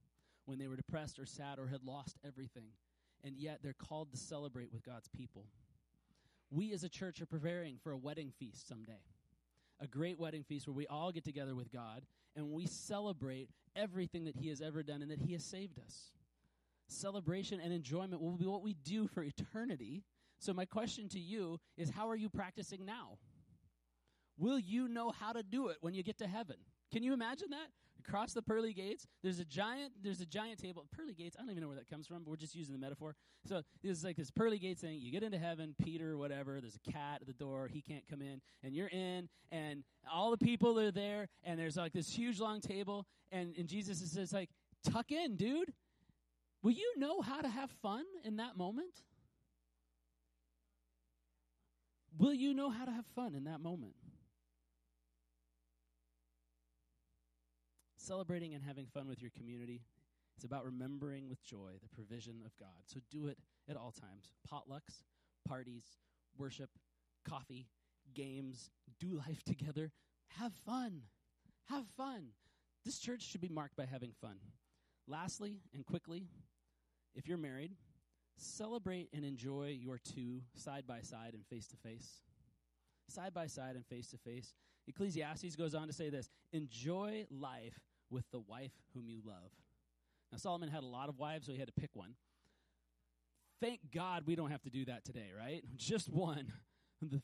when they were depressed or sad or had lost everything. And yet they're called to celebrate with God's people. We as a church are preparing for a wedding feast someday a great wedding feast where we all get together with God and we celebrate everything that He has ever done and that He has saved us. Celebration and enjoyment will be what we do for eternity. So, my question to you is how are you practicing now? Will you know how to do it when you get to heaven? Can you imagine that? Across the pearly gates, there's a giant, there's a giant table. Pearly gates, I don't even know where that comes from, but we're just using the metaphor. So is like this pearly gates thing. You get into heaven, Peter, whatever, there's a cat at the door, he can't come in, and you're in, and all the people are there, and there's like this huge long table, and, and Jesus says like, tuck in, dude. Will you know how to have fun in that moment? Will you know how to have fun in that moment? Celebrating and having fun with your community is about remembering with joy the provision of God. So do it at all times potlucks, parties, worship, coffee, games, do life together. Have fun. Have fun. This church should be marked by having fun. Lastly, and quickly, if you're married, celebrate and enjoy your two side by side and face to face. Side by side and face to face. Ecclesiastes goes on to say this enjoy life with the wife whom you love. Now, Solomon had a lot of wives, so he had to pick one. Thank God we don't have to do that today, right? Just one.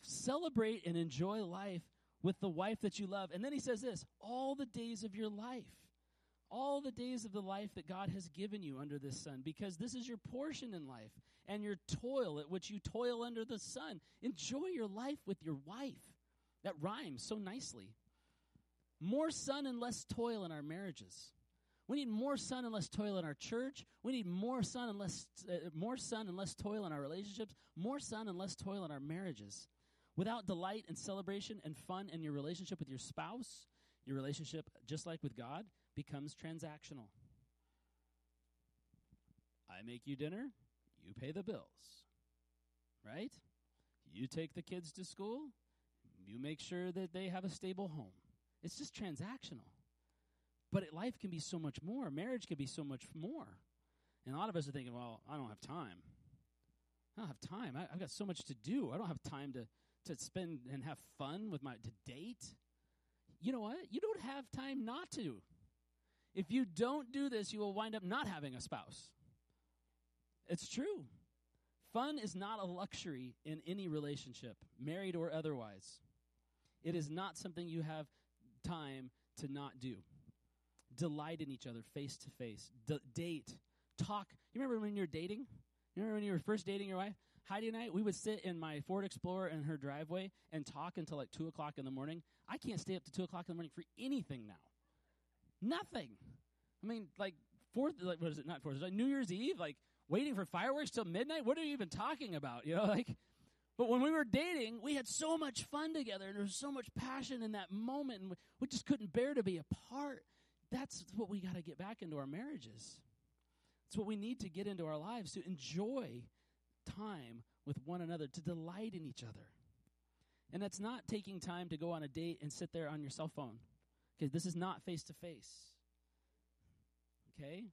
Celebrate and enjoy life with the wife that you love. And then he says this all the days of your life. All the days of the life that God has given you under this sun, because this is your portion in life and your toil at which you toil under the sun. Enjoy your life with your wife. That rhymes so nicely. More sun and less toil in our marriages. We need more sun and less toil in our church. We need more sun and less uh, more sun and less toil in our relationships. More sun and less toil in our marriages. Without delight and celebration and fun in your relationship with your spouse, your relationship, just like with God, becomes transactional. I make you dinner, you pay the bills. Right? You take the kids to school, you make sure that they have a stable home. It's just transactional. But life can be so much more. Marriage can be so much more. And a lot of us are thinking, well, I don't have time. I don't have time. I, have got so much to do. I don't have time to, to spend and have fun with my, to date. You know what? You don't have time not to. If you don't do this, you will wind up not having a spouse. It's true. Fun is not a luxury in any relationship, married or otherwise. It is not something you have time to not do. delight in each other face to face, date, talk. You remember when you were dating? You remember when you were first dating your wife? Heidi and I, we would sit in my Ford Explorer in her driveway and talk until like 2 o'clock in the morning. I can't stay up to 2 o'clock in the morning for anything now. Nothing. I mean, like, fourth, like, what is it? Not fourth, like New Year's Eve, like, waiting for fireworks till midnight? What are you even talking about? You know, like, but when we were dating, we had so much fun together, and there was so much passion in that moment, and we just couldn't bear to be apart. That's what we got to get back into our marriages. It's what we need to get into our lives to enjoy time with one another, to delight in each other. And that's not taking time to go on a date and sit there on your cell phone. Okay, this is not face to face. Okay?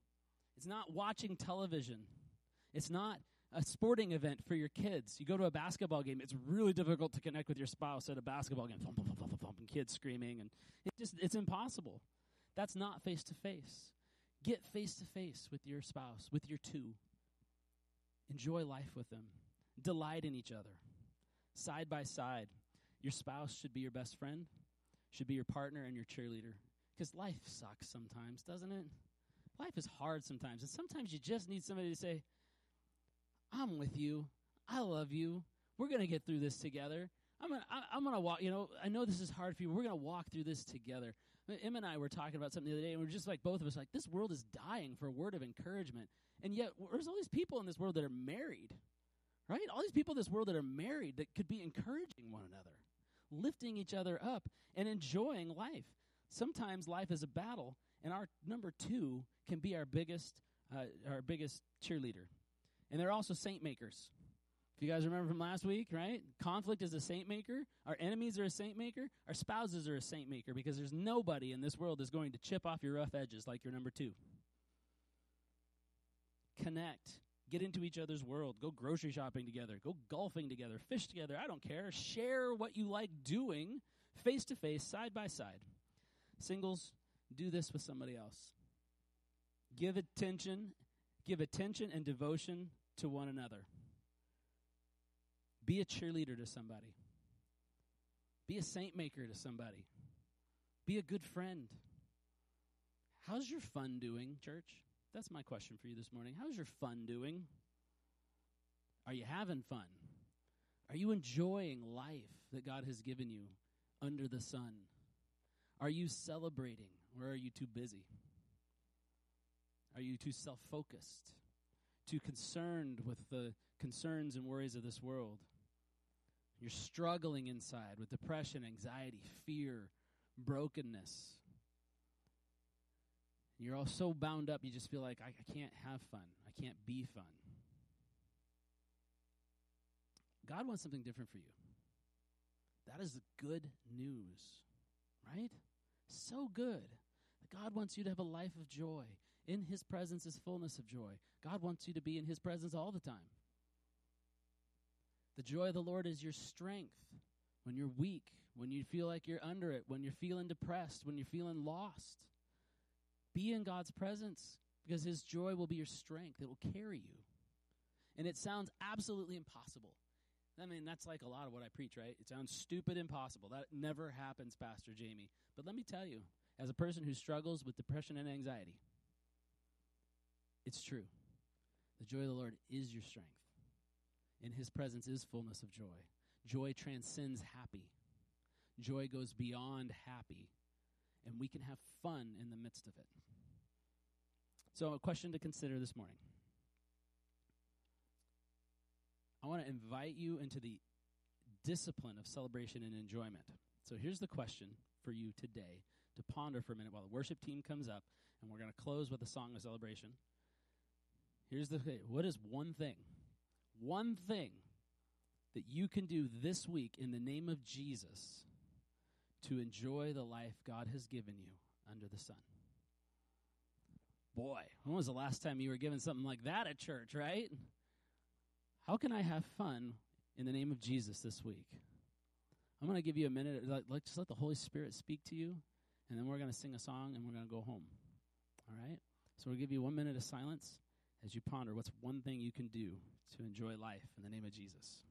It's not watching television. It's not a sporting event for your kids. You go to a basketball game, it's really difficult to connect with your spouse at a basketball game. Thump, thump, thump, thump, and kids screaming and it just it's impossible. That's not face to face. Get face to face with your spouse, with your two. Enjoy life with them. Delight in each other. Side by side. Your spouse should be your best friend, should be your partner and your cheerleader. Because life sucks sometimes, doesn't it? Life is hard sometimes. And sometimes you just need somebody to say, I'm with you. I love you. We're going to get through this together. I'm gonna, I, am gonna walk. You know, I know this is hard for you. We're gonna walk through this together. Em and I were talking about something the other day, and we're just like both of us, like this world is dying for a word of encouragement, and yet there's all these people in this world that are married, right? All these people in this world that are married that could be encouraging one another, lifting each other up, and enjoying life. Sometimes life is a battle, and our number two can be our biggest, uh, our biggest cheerleader, and they're also saint makers. If you guys remember from last week, right? Conflict is a saint maker. Our enemies are a saint maker. Our spouses are a saint maker because there's nobody in this world that's going to chip off your rough edges like your number two. Connect. Get into each other's world. Go grocery shopping together. Go golfing together. Fish together. I don't care. Share what you like doing face to face, side by side. Singles, do this with somebody else. Give attention, give attention and devotion to one another. Be a cheerleader to somebody. Be a saint maker to somebody. Be a good friend. How's your fun doing, church? That's my question for you this morning. How's your fun doing? Are you having fun? Are you enjoying life that God has given you under the sun? Are you celebrating or are you too busy? Are you too self focused? Too concerned with the concerns and worries of this world? You're struggling inside with depression, anxiety, fear, brokenness. You're all so bound up, you just feel like, I, I can't have fun. I can't be fun. God wants something different for you. That is the good news, right? So good. God wants you to have a life of joy. In His presence is fullness of joy. God wants you to be in His presence all the time. The joy of the Lord is your strength when you're weak, when you feel like you're under it, when you're feeling depressed, when you're feeling lost. Be in God's presence because His joy will be your strength. It will carry you. And it sounds absolutely impossible. I mean, that's like a lot of what I preach, right? It sounds stupid impossible. That never happens, Pastor Jamie. But let me tell you, as a person who struggles with depression and anxiety, it's true. The joy of the Lord is your strength. In his presence is fullness of joy. Joy transcends happy. Joy goes beyond happy. And we can have fun in the midst of it. So, a question to consider this morning. I want to invite you into the discipline of celebration and enjoyment. So, here's the question for you today to ponder for a minute while the worship team comes up, and we're going to close with a song of celebration. Here's the what is one thing one thing that you can do this week in the name of Jesus to enjoy the life God has given you under the sun. Boy, when was the last time you were given something like that at church, right? How can I have fun in the name of Jesus this week? I'm going to give you a minute. Like, just let the Holy Spirit speak to you, and then we're going to sing a song and we're going to go home. All right? So we'll give you one minute of silence as you ponder what's one thing you can do to enjoy life in the name of Jesus.